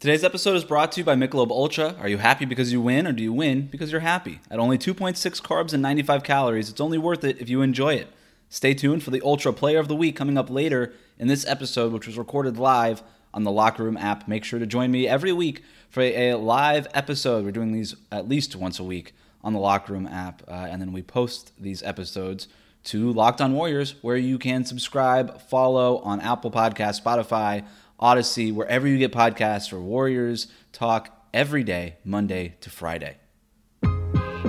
Today's episode is brought to you by Michelob Ultra. Are you happy because you win, or do you win because you're happy? At only 2.6 carbs and 95 calories, it's only worth it if you enjoy it. Stay tuned for the Ultra Player of the Week coming up later in this episode, which was recorded live on the Locker Room app. Make sure to join me every week for a, live episode. We're doing these at least once a week on the Locker Room app, uh, and then we post these episodes to Locked On Warriors, where you can subscribe, follow on Apple Podcast, Spotify, Odyssey, wherever you get podcasts for Warriors talk every day, Monday to Friday.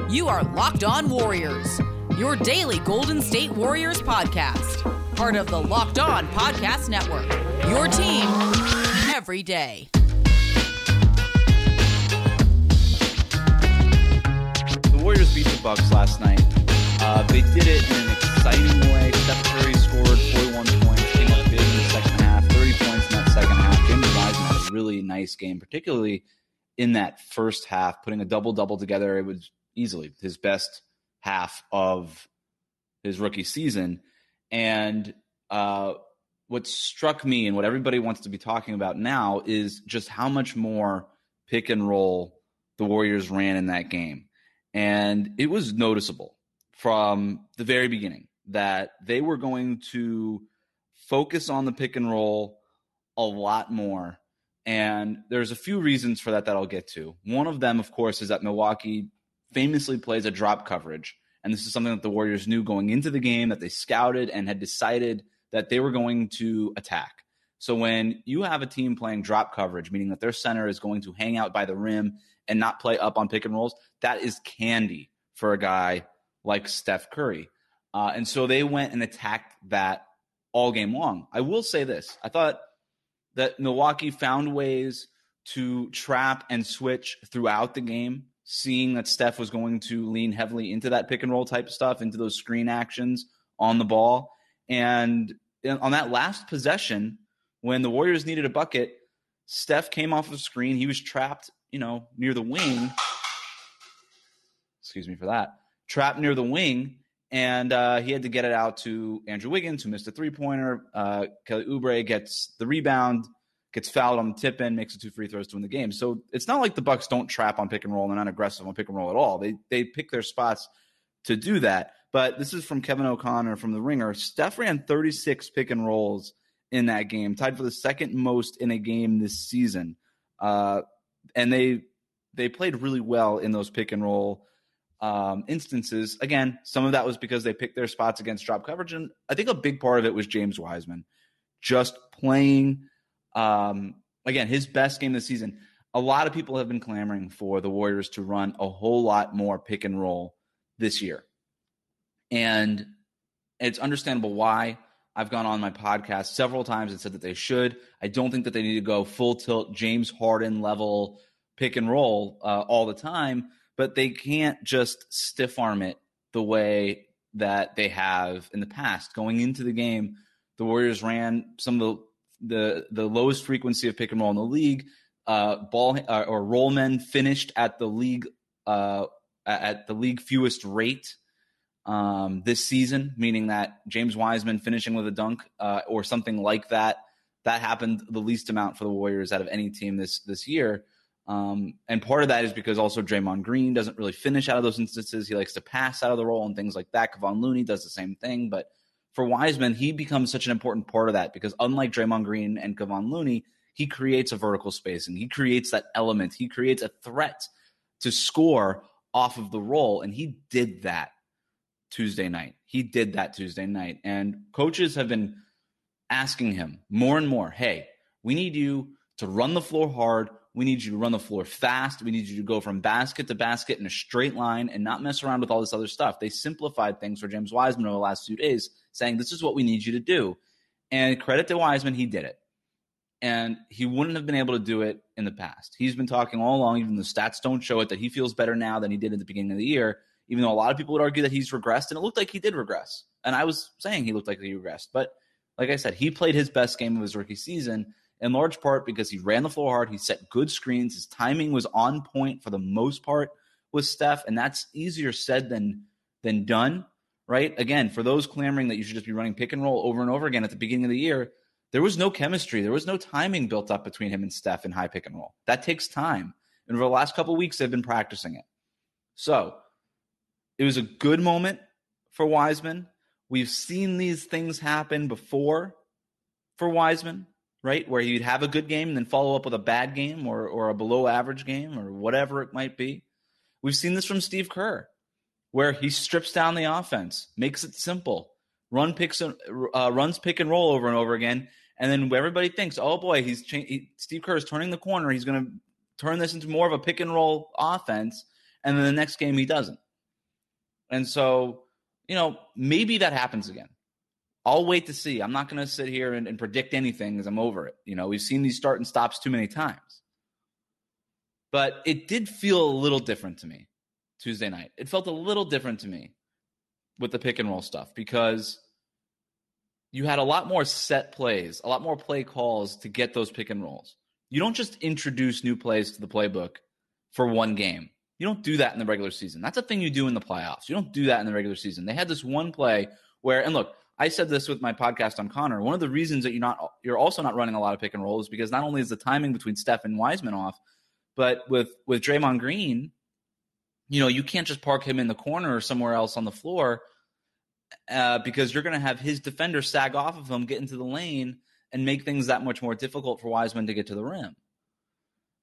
You are Locked On Warriors, your daily Golden State Warriors podcast, part of the Locked On Podcast Network. Your team every day. The Warriors beat the Bucks last night. Uh, they did it in an exciting way. Steph Curry really nice game, particularly in that first half, putting a double double together. It was easily his best half of his rookie season. And uh, what struck me and what everybody wants to be talking about now is just how much more pick and roll the Warriors ran in that game. And it was noticeable from the very beginning that they were going to focus on the pick and roll a lot more. And there's a few reasons for that that I'll get to. One of them, of course, is that Milwaukee famously plays a drop coverage. And this is something that the Warriors knew going into the game, that they scouted and had decided that they were going to attack. So when you have a team playing drop coverage, meaning that their center is going to hang out by the rim and not play up on pick and rolls, that is candy for a guy like Steph Curry. Uh, and so they went and attacked that all game long. I will say this I thought that Milwaukee found ways to trap and switch throughout the game, seeing that Steph was going to lean heavily into that pick and roll type stuff, into those screen actions on the ball. And on that last possession, when the Warriors needed a bucket, Steph came off of the screen. He was trapped, you know, near the wing. Excuse me for that. Trapped near the wing, and uh, he had to get it out to Andrew Wiggins, who missed a three pointer. Uh, Kelly Oubre gets the rebound, gets fouled on the tip in, makes the two free throws to win the game. So it's not like the Bucks don't trap on pick and roll and they're not aggressive on pick and roll at all. They they pick their spots to do that. But this is from Kevin O'Connor from The Ringer. Steph ran 36 pick and rolls in that game, tied for the second most in a game this season. Uh, and they they played really well in those pick and roll um, instances. Again, some of that was because they picked their spots against drop coverage, and I think a big part of it was James Wiseman just playing. Um, again, his best game this season. A lot of people have been clamoring for the Warriors to run a whole lot more pick and roll this year. And it's understandable why. I've gone on my podcast several times and said that they should. I don't think that they need to go full tilt James Harden level pick and roll uh, all the time, but they can't just stiff arm it the way that they have in the past. Going into the game, the Warriors ran some of the the, the lowest frequency of pick and roll in the league. Uh, ball uh, or roll men finished at the league uh, at the league fewest rate um, this season, meaning that James Wiseman finishing with a dunk uh, or something like that. That happened the least amount for the Warriors out of any team this this year. Um, and part of that is because also Draymond Green doesn't really finish out of those instances. He likes to pass out of the roll and things like that. Kevon Looney does the same thing. But for Wiseman, he becomes such an important part of that because unlike Draymond Green and Kevon Looney, he creates a vertical spacing. He creates that element. He creates a threat to score off of the roll. And he did that Tuesday night. He did that Tuesday night. And coaches have been asking him more and more hey, we need you to run the floor hard. We need you to run the floor fast. We need you to go from basket to basket in a straight line and not mess around with all this other stuff. They simplified things for James Wiseman over the last few days, saying, This is what we need you to do. And credit to Wiseman, he did it. And he wouldn't have been able to do it in the past. He's been talking all along, even the stats don't show it, that he feels better now than he did at the beginning of the year even though a lot of people would argue that he's regressed, and it looked like he did regress. And I was saying he looked like he regressed. But like I said, he played his best game of his rookie season in large part because he ran the floor hard. He set good screens. His timing was on point for the most part with Steph, and that's easier said than than done. Right? Again, for those clamoring that you should just be running pick and roll over and over again at the beginning of the year, There was no chemistry. There was no timing built up between him and Steph in high pick and roll. That takes time. And over the last couple weeks, they've been practicing it. So it was a good moment for Wiseman. We've seen these things happen before for Wiseman, right? Where you'd have a good game and then follow up with a bad game or, or a below average game or whatever it might be. We've seen this from Steve Kerr, where he strips down the offense, makes it simple, run picks, uh, runs pick and roll over and over again, and then everybody thinks, oh boy, he's cha- he, Steve Kerr is turning the corner. He's going to turn this into more of a pick and roll offense, and then the next game he doesn't. And so, you know, maybe that happens again. I'll wait to see. I'm not going to sit here and, and predict anything because I'm over it. You know, we've seen these start and stops too many times. But it did feel a little different to me Tuesday night. It felt a little different to me with the pick and roll stuff because you had a lot more set plays, a lot more play calls to get those pick and rolls. You don't just introduce new plays to the playbook for one game. You don't do that in the regular season. That's a thing you do in the playoffs. You don't do that in the regular season. They had this one play where, and look, I said this with my podcast on Connor. One of the reasons that you're not, you're also not running a lot of pick and rolls is because not only is the timing between Steph and Wiseman off, but with with Draymond Green, you know, you can't just park him in the corner or somewhere else on the floor uh, because you're going to have his defender sag off of him, get into the lane, and make things that much more difficult for Wiseman to get to the rim.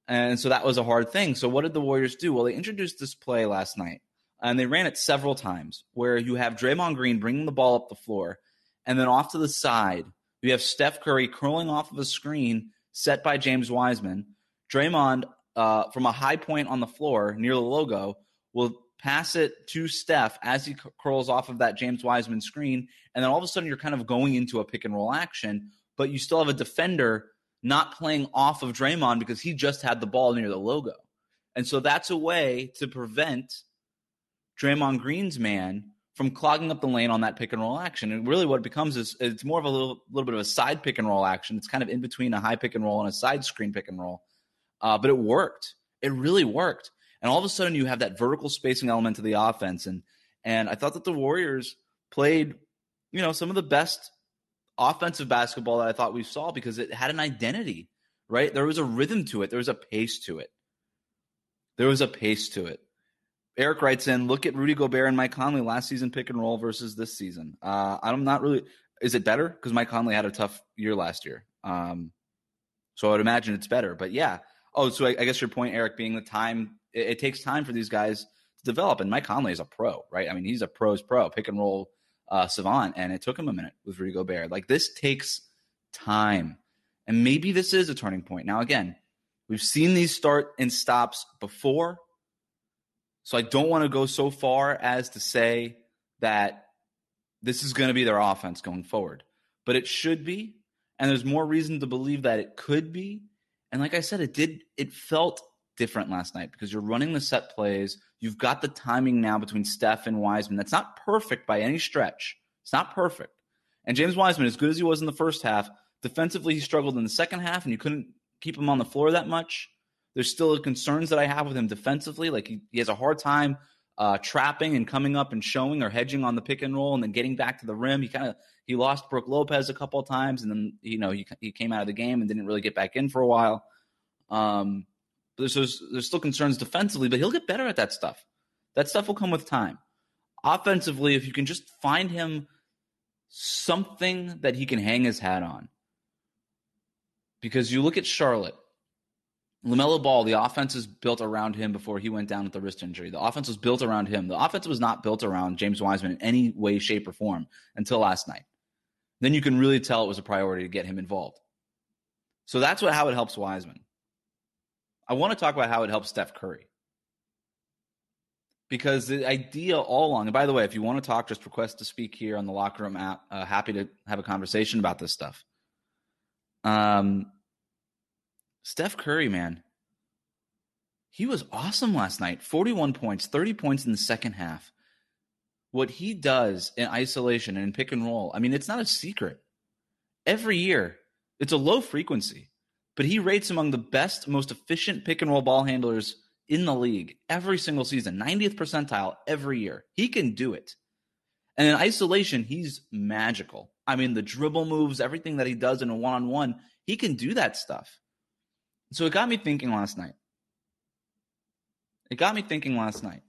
And so that was a hard thing. So what did the Warriors do? Well, they introduced this play last night, and they ran it several times where you have Draymond Green bringing the ball up the floor, and then off to the side, we have Steph Curry curling off of a screen set by James Wiseman. Draymond, uh, from a high point on the floor near the logo, will pass it to Steph as he curls off of that James Wiseman screen. And then all of a sudden, you're kind of going into a pick and roll action, but you still have a defender not playing off of Draymond because he just had the ball near the logo. And so that's a way to prevent Draymond Green's man from clogging up the lane on that pick and roll action. And really, what it becomes is it's more of a little, little bit of a side pick and roll action. It's kind of in between a high pick and roll and a side screen pick and roll. Uh, but it worked. It really worked and all of a sudden you have that vertical spacing element to the offense. And and I thought that the Warriors played, you know, some of the best offensive basketball that I thought we saw because it had an identity, right? There was a rhythm to it. There was a pace to it. There was a pace to it. Eric writes in, look at Rudy Gobert and Mike Conley last season pick and roll versus this season. Uh, I'm not really. Is it better? Because Mike Conley had a tough year last year. Um, so I would imagine it's better. But yeah. Oh, so I, I guess your point, Eric, being the time it, it, takes time for these guys to develop. And Mike Conley is a pro, right? I mean, he's a pro's pro, pick and roll uh, savant, and it took him a minute with Rudy Gobert. Like this takes time, and maybe this is a turning point. Now, again, we've seen these start and stops before, so I don't want to go so far as to say that this is going to be their offense going forward, but it should be, and there's more reason to believe that it could be. And like I said, it did. It felt different last night because you're running the set plays. You've got the timing now between Steph and Wiseman. That's not perfect by any stretch. It's not perfect. And James Wiseman, as good as he was in the first half, defensively he struggled in the second half, and you couldn't keep him on the floor that much. There's still concerns that I have with him defensively. Like he, he has a hard time uh, trapping and coming up and showing or hedging on the pick and roll, and then getting back to the rim. He kind of he lost Brook Lopez a couple of times, and then you know he he came out of the game and didn't really get back in for a while. Um, there's, there's, there's still concerns defensively, but he'll get better at that stuff. That stuff will come with time. Offensively, if you can just find him something that he can hang his hat on. Because you look at Charlotte, LaMelo Ball, the offense is built around him before he went down with the wrist injury. The offense was built around him. The offense was not built around James Wiseman in any way, shape, or form until last night. Then you can really tell it was a priority to get him involved. So that's what how it helps Wiseman. I want to talk about how it helps Steph Curry. Because the idea all along, and by the way, if you want to talk, just request to speak here on the locker room app. Uh, happy to have a conversation about this stuff. Um, Steph Curry, man, he was awesome last night. 41 points, 30 points in the second half. What he does in isolation and in pick and roll, I mean, it's not a secret. Every year, it's a low frequency but he rates among the best, most efficient pick and roll ball handlers in the league every single season, 90th percentile every year. He can do it. And in isolation, he's magical. I mean, the dribble moves, everything that he does in a one on one, he can do that stuff. So it got me thinking last night. It got me thinking last night.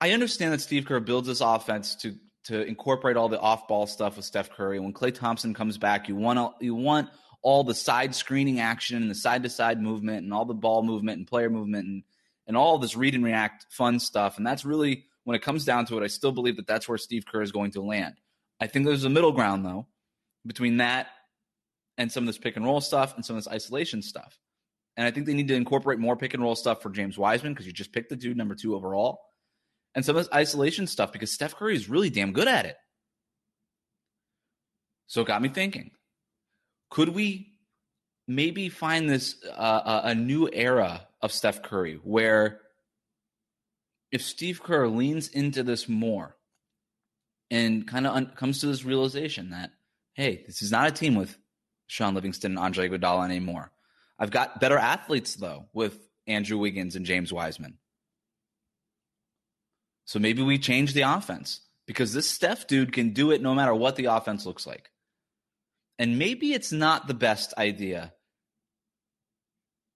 I understand that Steve Kerr builds this offense to to incorporate all the off ball stuff with Steph Curry. When Klay Thompson comes back, you want you want all the side screening action and the side to side movement and all the ball movement and player movement and and all this read and react fun stuff. And that's really when it comes down to it, I still believe that that's where Steve Kerr is going to land. I think there's a middle ground though between that and some of this pick and roll stuff and some of this isolation stuff. And I think they need to incorporate more pick and roll stuff for James Wiseman because you just picked the dude number two overall. And some of this isolation stuff because Steph Curry is really damn good at it. So it got me thinking could we maybe find this uh, a new era of Steph Curry where if Steve Kerr leans into this more and kind of un- comes to this realization that, hey, this is not a team with Shaun Livingston and Andre Iguodala anymore. I've got better athletes though with Andrew Wiggins and James Wiseman. So maybe we change the offense because this Steph dude can do it no matter what the offense looks like. And maybe it's not the best idea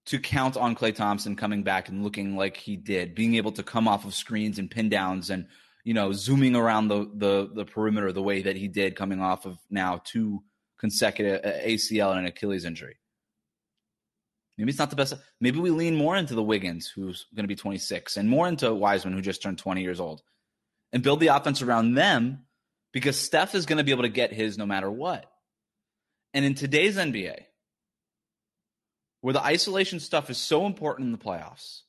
to count on Klay Thompson coming back and looking like he did, being able to come off of screens and pin downs and you know zooming around the the the perimeter the way that he did coming off of now two consecutive uh, ACL and an Achilles injury. Maybe it's not the best. Maybe we lean more into the Wiggins, who's going to be 26, and more into Wiseman, who just turned 20 years old, and build the offense around them because Steph is going to be able to get his no matter what. And in today's NBA, where the isolation stuff is so important in the playoffs,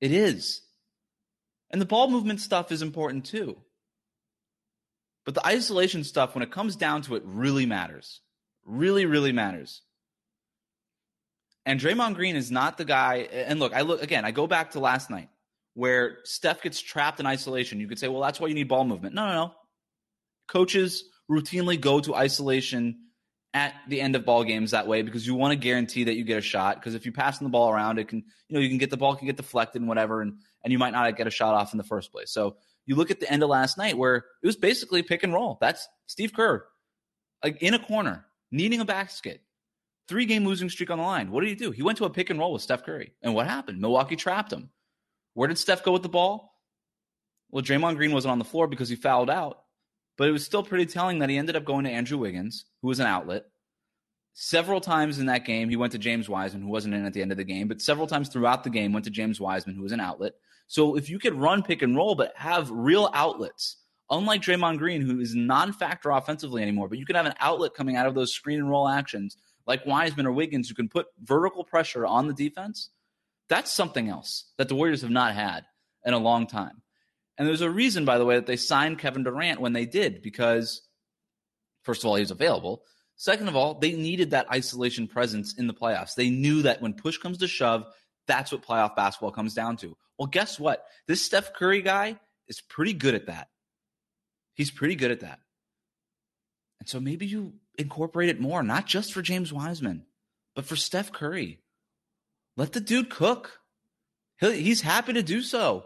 it is. And the ball movement stuff is important too. But the isolation stuff, when it comes down to it, really matters. Really, really matters. And Draymond Green is not the guy. And look, I look again, I go back to last night where Steph gets trapped in isolation. You could say, well, that's why you need ball movement. No, no, no. Coaches routinely go to isolation at the end of ball games that way because you want to guarantee that you get a shot. Because if you pass the ball around, it can you know you can get the ball can get deflected and whatever, and and you might not get a shot off in the first place. So you look at the end of last night where it was basically pick and roll. That's Steve Kerr, like in a corner, needing a basket, three game losing streak on the line. What did he do? He went to a pick and roll with Steph Curry, and what happened? Milwaukee trapped him. Where did Steph go with the ball? Well, Draymond Green wasn't on the floor because he fouled out. But it was still pretty telling that he ended up going to Andrew Wiggins, who was an outlet. Several times in that game, he went to James Wiseman, who wasn't in at the end of the game, but several times throughout the game, went to James Wiseman, who was an outlet. So if you could run pick and roll, but have real outlets, unlike Draymond Green, who is non-factor offensively anymore, but you could have an outlet coming out of those screen and roll actions, like Wiseman or Wiggins, who can put vertical pressure on the defense. That's something else that the Warriors have not had in a long time. And there's a reason, by the way, that they signed Kevin Durant when they did, because first of all, he was available. Second of all, they needed that isolation presence in the playoffs. They knew that when push comes to shove, that's what playoff basketball comes down to. Well, guess what? This Steph Curry guy is pretty good at that. He's pretty good at that. And so maybe you incorporate it more, not just for James Wiseman, but for Steph Curry. Let the dude cook. he's happy to do so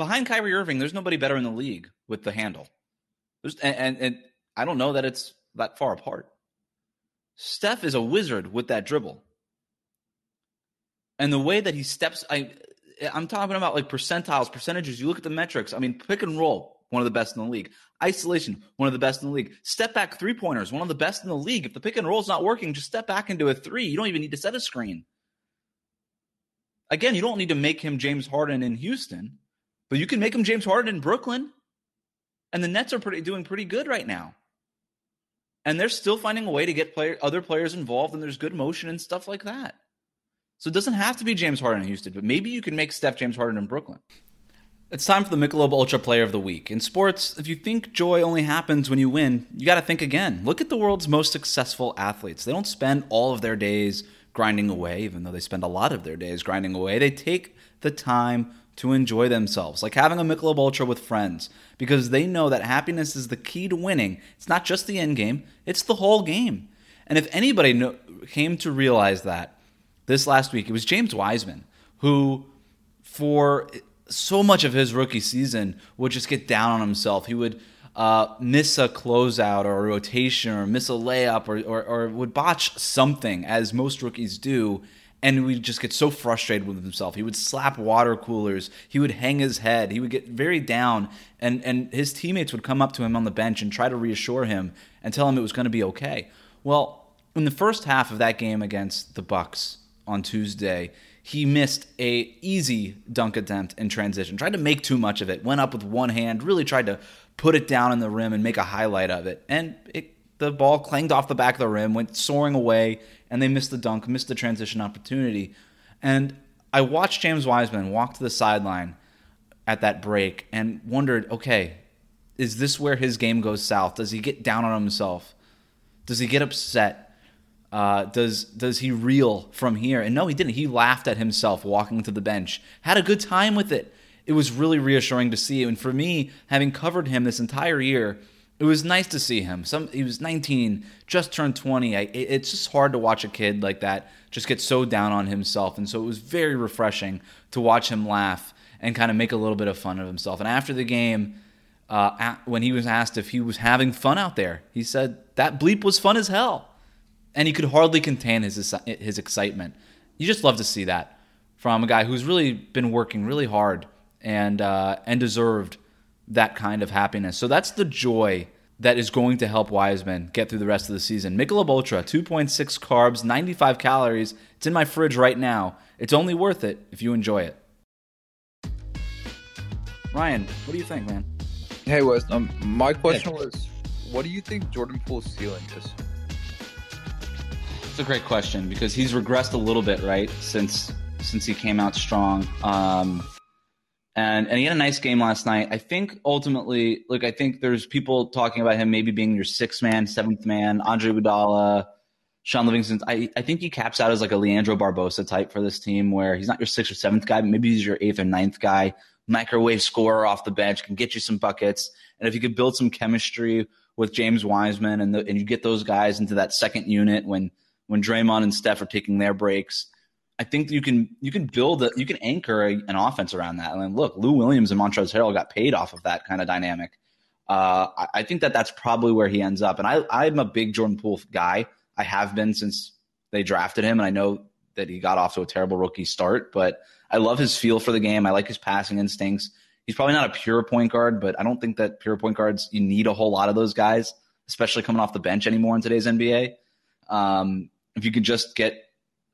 behind Kyrie Irving, there's nobody better in the league with the handle. There's, and, and, and I don't know that it's that far apart. Steph is a wizard with that dribble. And the way that he steps, I, I'm talking about like percentiles, percentages. You look at the metrics. I mean, pick and roll, one of the best in the league. Isolation, one of the best in the league. Step back three pointers, one of the best in the league. If the pick and roll is not working, just step back into a three. You don't even need to set a screen. Again, you don't need to make him James Harden in Houston. But you can make him James Harden in Brooklyn. And the Nets are pretty doing pretty good right now. And they're still finding a way to get player, other players involved, and there's good motion and stuff like that. So it doesn't have to be James Harden in Houston, but maybe you can make Steph James Harden in Brooklyn. It's time for the Michelob Ultra Player of the Week. In sports, if you think joy only happens when you win, you got to think again. Look at the world's most successful athletes. They don't spend all of their days grinding away, even though they spend a lot of their days grinding away. They take the time to enjoy themselves, like having a Michelob Ultra with friends, because they know that happiness is the key to winning. It's not just the end game, it's the whole game. And if anybody came to realize that this last week, it was James Wiseman, who, for so much of his rookie season, would just get down on himself. He would uh, miss a closeout or a rotation or miss a layup or, or, or would botch something, as most rookies do and we'd just get so frustrated with himself. He would slap water coolers. He would hang his head. He would get very down, and and his teammates would come up to him on the bench and try to reassure him and tell him it was going to be okay. Well, in the first half of that game against the Bucks on Tuesday, he missed a easy dunk attempt in transition. Tried to make too much of it. Went up with one hand. Really tried to put it down in the rim and make a highlight of it, and it the ball clanged off the back of the rim, went soaring away, and they missed the dunk, missed the transition opportunity. And I watched James Wiseman walk to the sideline at that break and wondered, okay, is this where his game goes south? Does he get down on himself? Does he get upset? Uh, does does he reel from here? And no, he didn't. He laughed at himself walking to the bench. Had a good time with it. It was really reassuring to see. And for me, having covered him this entire year, it was nice to see him. Some he was 19, just turned 20. I, it's just hard to watch a kid like that just get so down on himself, and so it was very refreshing to watch him laugh and kind of make a little bit of fun of himself. And after the game, uh, when he was asked if he was having fun out there, he said that bleep was fun as hell, and he could hardly contain his his excitement. You just love to see that from a guy who's really been working really hard and uh, and deserved that kind of happiness. So that's the joy that is going to help Wiseman get through the rest of the season. Michelob Ultra, 2.6 carbs, 95 calories. It's in my fridge right now. It's only worth it if you enjoy it. Ryan, what do you think, man? Hey, Wes. Um, my question was, what do you think Jordan Poole's ceiling is? It's a great question because he's regressed a little bit, right, since since he came out strong. Um, and and he had a nice game last night. I think ultimately, look, I think there's people talking about him maybe being your sixth man, seventh man, Andre Iguodala, Shaun Livingston. I, I think he caps out as like a Leandro Barbosa type for this team, where he's not your sixth or seventh guy, but maybe he's your eighth or ninth guy, microwave scorer off the bench, can get you some buckets, and if you could build some chemistry with James Wiseman and the, and you get those guys into that second unit when when Draymond and Steph are taking their breaks I think you can you can build a, you can anchor a, an offense around that. Mean, look, Lou Williams and Montrezl Harrell got paid off of that kind of dynamic. Uh, I, I, think that that's probably where he ends up. And I I'm a big Jordan Poole guy. I have been since they drafted him, and I know that he got off to a terrible rookie start, but I love his feel for the game. I like his passing instincts. He's probably not a pure point guard, but I don't think that pure point guards you need a whole lot of those guys, especially coming off the bench anymore in today's NBA. Um, if you could just get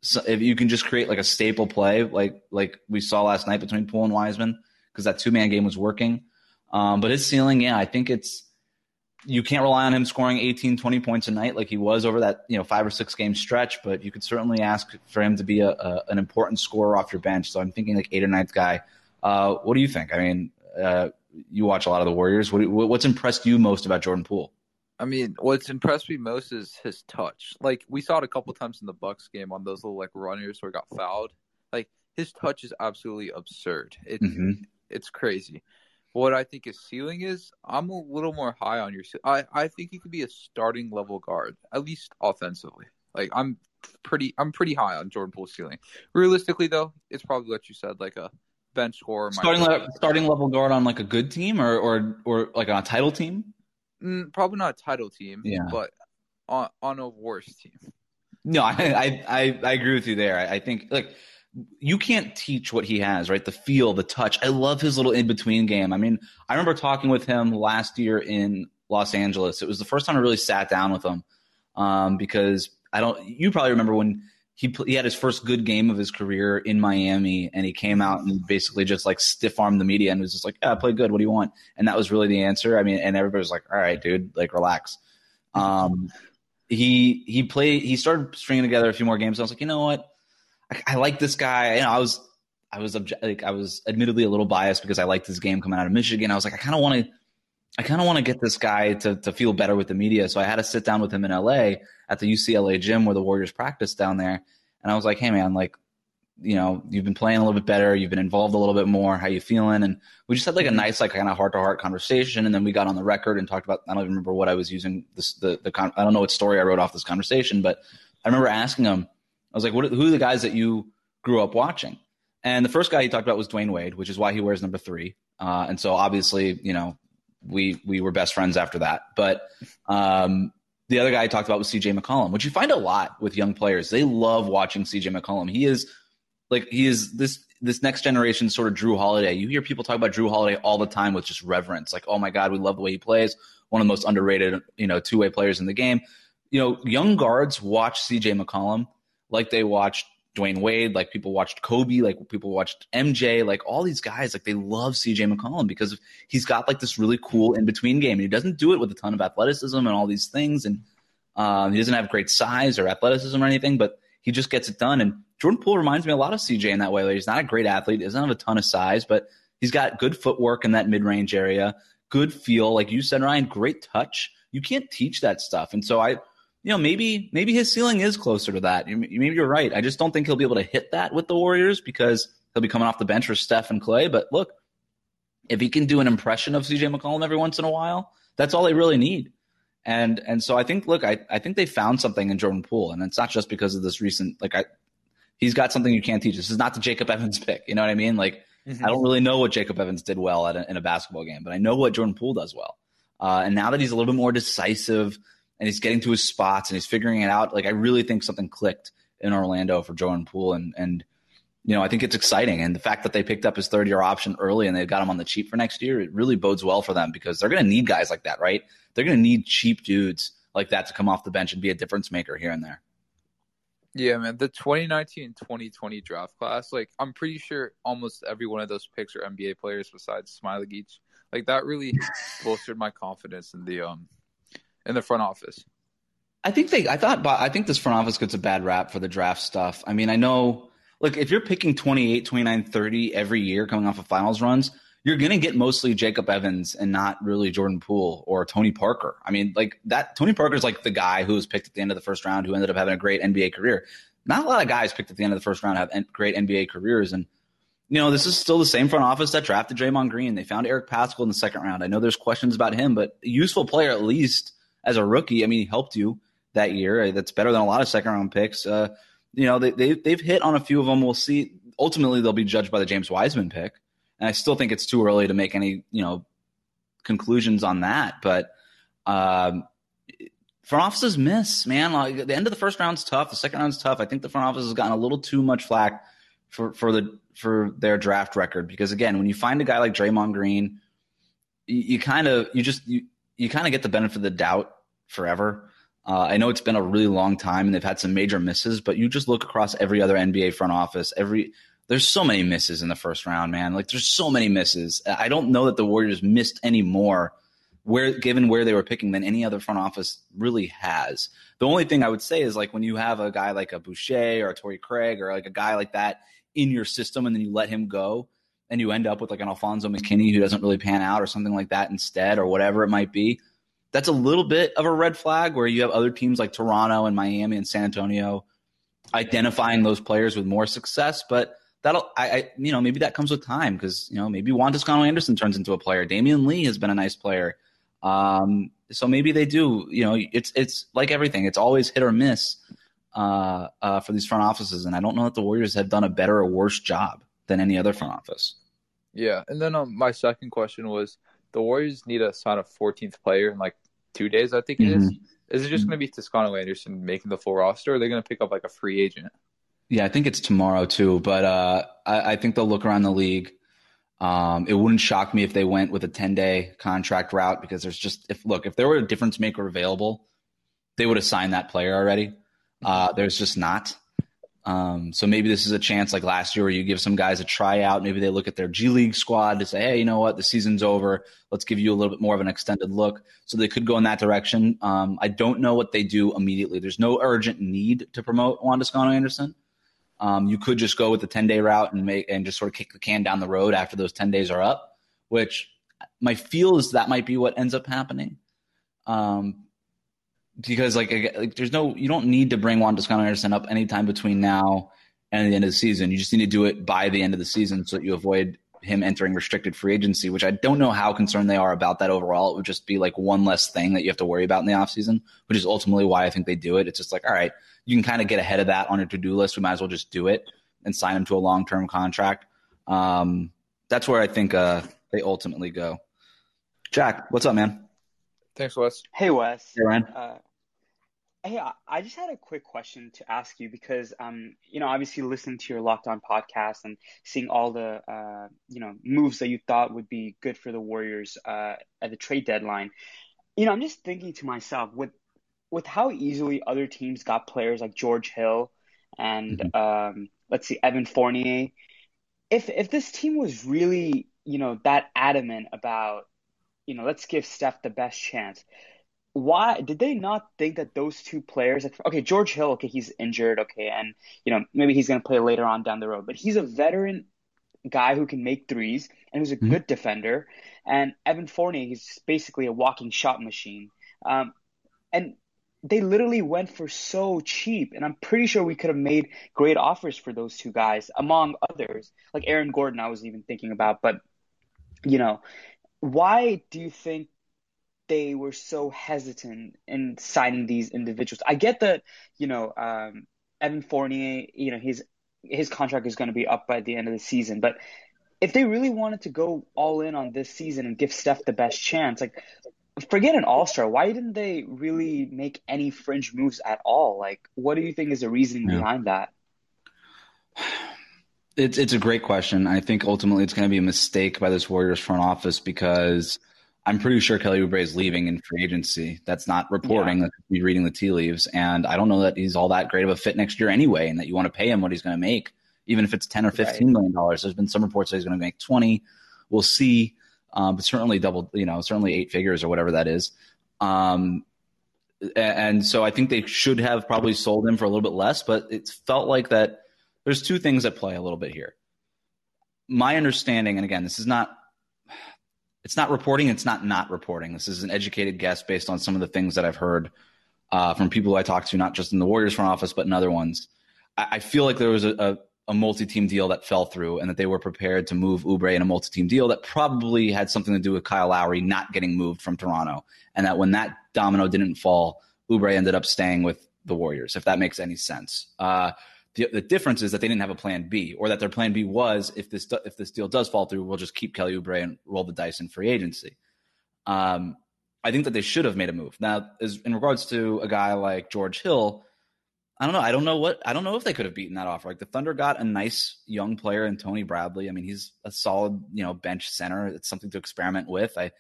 so if you can just create like a staple play, like like we saw last night between Poole and Wiseman, because that two man game was working. Um, but his ceiling, yeah, I think it's you can't rely on him scoring 18, 20 points a night like he was over that you know five or six game stretch. But you could certainly ask for him to be a, a an important scorer off your bench. So I'm thinking like eight or ninth guy. Uh, what do you think? I mean, uh, you watch a lot of the Warriors. What, what's impressed you most about Jordan Poole? I mean, what's impressed me most is his touch. Like we saw it a couple times in the Bucks game on those little like runners where he got fouled. Like his touch is absolutely absurd. It's mm-hmm. it's crazy. What I think his ceiling is, I'm a little more high on your. I I think he could be a starting level guard, at least offensively. Like I'm pretty, I'm pretty high on Jordan Poole's ceiling. Realistically, though, it's probably what you said, like a bench scorer. Starting level, starting level guard on like a good team or or or like on a title team. Mm, probably not a title team, yeah. but on on a worse team. No, I I I, agree with you there. I, I think like you can't teach what he has, right? The feel, the touch. I love his little in between game. I mean, I remember talking with him last year in Los Angeles. It was the first time I really sat down with him um, because I don't. You probably remember when he he had his first good game of his career in Miami, and he came out and basically just like stiff armed the media and was just like, "Yeah, I played good. What do you want?" And that was really the answer. I mean, and everybody was like, "All right, dude, like relax." Um, he he played. He started stringing together a few more games. I was like, you know what? I, I like this guy. You know, I was I was obje- like I was admittedly a little biased because I liked his game coming out of Michigan. I was like, I kind of want to. I kind of want to get this guy to to feel better with the media, so I had to sit down with him in LA at the UCLA gym where the Warriors practice down there. And I was like, hey man, like, you know, you've been playing a little bit better, you've been involved a little bit more. How you feeling? And we just had like a mm-hmm. nice, like kind of heart to heart conversation. And then we got on the record and talked about. I don't even remember what I was using. This the the con- I don't know what story I wrote off this conversation, but I remember asking him. I was like, what? Who are the guys that you grew up watching? And the first guy he talked about was Dwyane Wade, which is why he wears number three. Uh, and so obviously, you know, we we were best friends after that. But um, the other guy I talked about was CJ McCollum, which you find a lot with young players. They love watching CJ McCollum. He is like he is this this next generation sort of Jrue Holiday. You hear people talk about Jrue Holiday all the time with just reverence, like, oh my God, we love the way he plays. One of the most underrated, you know, two way players in the game. You know, young guards watch CJ McCollum like they watched Dwyane Wade, like people watched Kobe, like people watched MJ, like all these guys, like they love CJ McCollum because he's got like this really cool in between game. And he doesn't do it with a ton of athleticism and all these things. And um, he doesn't have great size or athleticism or anything, but he just gets it done. And Jordan Poole reminds me a lot of CJ in that way. Like he's not a great athlete, doesn't have a ton of size, but he's got good footwork in that mid range area, good feel. Like you said, Ryan, great touch. You can't teach that stuff. And so I, you know, maybe maybe his ceiling is closer to that. Maybe you're right. I just don't think he'll be able to hit that with the Warriors because he'll be coming off the bench for Steph and Klay. But look, if he can do an impression of CJ McCollum every once in a while, that's all they really need. And and so I think look, I, I think they found something in Jordan Poole, and it's not just because of this recent like I he's got something you can't teach. This is not the Jacob Evans pick. You know what I mean? Like, mm-hmm. I don't really know what Jacob Evans did well a, in a basketball game, but I know what Jordan Poole does well. Uh, and now that he's a little bit more decisive and he's getting to his spots and he's figuring it out, like I really think something clicked in Orlando for Jordan Poole. And, and, you know, I think it's exciting. And the fact that they picked up his third year option early and they've got him on the cheap for next year, it really bodes well for them because they're going to need guys like that, right? They're going to need cheap dudes like that to come off the bench and be a difference maker here and there. Yeah, man. The 2019-2020 draft class, like I'm pretty sure almost every one of those picks are NBA players besides Smailagic. Like that really bolstered my confidence in the um in the front office. I think they I thought I think this front office gets a bad rap for the draft stuff. I mean, I know look, if you're picking 28, 29, 30 every year coming off of finals runs, you're going to get mostly Jacob Evans and not really Jordan Poole or Tony Parker. I mean, like that Tony Parker's like the guy who was picked at the end of the first round who ended up having a great NBA career. Not a lot of guys picked at the end of the first round have great NBA careers. And, you know, this is still the same front office that drafted Draymond Green. They found Eric Paschall in the second round. I know there's questions about him, but a useful player at least as a rookie. I mean, he helped you that year. That's better than a lot of second round picks. Uh, you know, they, they, they've hit on a few of them. We'll see. Ultimately, they'll be judged by the James Wiseman pick. And I still think it's too early to make any, you know, conclusions on that. But um, front offices miss, man. Like the end of the first round's tough. The second round's tough. I think the front office has gotten a little too much flack for for the for their draft record because again, when you find a guy like Draymond Green, you, you kind of you just you you kind of get the benefit of the doubt forever. Uh, I know it's been a really long time and they've had some major misses, but you just look across every other NBA front office, every there's so many misses in the first round, man. Like there's so many misses. I don't know that the Warriors missed any more where given where they were picking than any other front office really has. The only thing I would say is like when you have a guy like a Boucher or a Torrey Craig or like a guy like that in your system and then you let him go and you end up with like an Alfonzo McKinnie who doesn't really pan out or something like that instead or whatever it might be. That's a little bit of a red flag where you have other teams like Toronto and Miami and San Antonio identifying those players with more success, but that'll I, I, you know maybe that comes with time because you know maybe Juan Toscano Anderson turns into a player. Damion Lee has been a nice player, um, so maybe they do. You know, it's it's like everything; it's always hit or miss uh, uh, for these front offices, and I don't know that the Warriors have done a better or worse job than any other front office. Yeah, and then um, my second question was the Warriors need to sign a 14th player in like two days. I think it mm-hmm. is. Is it just mm-hmm. going to be Toscano Anderson making the full roster, or are they going to pick up like a free agent? Yeah, I think it's tomorrow too. But uh, I, I, think they'll look around the league. Um, it wouldn't shock me if they went with a 10 day contract route because there's just if look if there were a difference maker available, they would have signed that player already. Uh, there's just not. Um, so maybe this is a chance like last year where you give some guys a tryout. Maybe they look at their G League squad to say, hey, you know what, the season's over. Let's give you a little bit more of an extended look. So they could go in that direction. Um, I don't know what they do immediately. There's no urgent need to promote Juan Toscano Anderson. Um, you could just go with the 10 day route and make and just sort of kick the can down the road after those 10 days are up, which my feel is that might be what ends up happening. Um, because like, like there's no you don't need to bring Juan Toscano Anderson up anytime between now and the end of the season. You just need to do it by the end of the season so that you avoid him entering restricted free agency, which I don't know how concerned they are about that overall. It would just be like one less thing that you have to worry about in the offseason, which is ultimately why I think they do it. It's just like, all right, you can kind of get ahead of that on your to do list. We might as well just do it and sign him to a long term contract. Um, that's where I think uh, they ultimately go. Jack, what's up, man? Thanks, Wes. Hey, Wes. Hey, Ryan. Uh, hey, I just had a quick question to ask you because, um, you know, obviously listening to your Locked On podcast and seeing all the, uh, you know, moves that you thought would be good for the Warriors uh, at the trade deadline. You know, I'm just thinking to myself with with how easily other teams got players like George Hill and mm-hmm. um, let's see, Evan Fournier. If if this team was really, you know, that adamant about you know, let's give Steph the best chance. Why did they not think that those two players? Like, okay, George Hill, okay, he's injured, okay, and you know maybe he's going to play later on down the road, but he's a veteran guy who can make threes and who's a mm-hmm. good defender. And Evan Fournier, he's basically a walking shot machine. Um, and they literally went for so cheap, and I'm pretty sure we could have made great offers for those two guys, among others, like Aaron Gordon. I was even thinking about, but you know, why do you think they were so hesitant in signing these individuals? I get that, you know, um, Evan Fournier, you know, his his contract is going to be up by the end of the season, but if they really wanted to go all in on this season and give Steph the best chance, like forget an all star. Why didn't they really make any fringe moves at all? Like, what do you think is the reasoning yeah. behind that? It's it's a great question. I think ultimately it's going to be a mistake by this Warriors front office because I'm pretty sure Kelly Oubre is leaving in free agency. That's not reporting. Yeah. That's me reading the tea leaves, and I don't know that he's all that great of a fit next year anyway, and that you want to pay him what he's going to make, even if it's ten or fifteen right. million dollars. There's been some reports that he's going to make twenty. We'll see, um, but certainly double. You know, certainly eight figures or whatever that is. Um, and so I think they should have probably sold him for a little bit less, but it felt like that there's two things at play a little bit here. My understanding, and again, this is not it's not reporting, it's not not reporting. This is an educated guess based on some of the things that I've heard uh, from people who I talked to, not just in the Warriors front office, but in other ones. I, I feel like there was a, a, a multi-team deal that fell through, and that they were prepared to move Oubre in a multi-team deal that probably had something to do with Kyle Lowry not getting moved from Toronto, and that when that domino didn't fall, Oubre ended up staying with the Warriors. If that makes any sense. Uh, the, difference is that they didn't have a plan B, or that their plan B was if this if this deal does fall through, we'll just keep Kelly Oubre and roll the dice in free agency. Um, I think that they should have made a move. Now, as in regards to a guy like George Hill, I don't know. I don't know what I don't know if they could have beaten that offer. Like the Thunder got a nice young player in Tony Bradley. I mean, he's a solid, you know, bench center. It's something to experiment with. I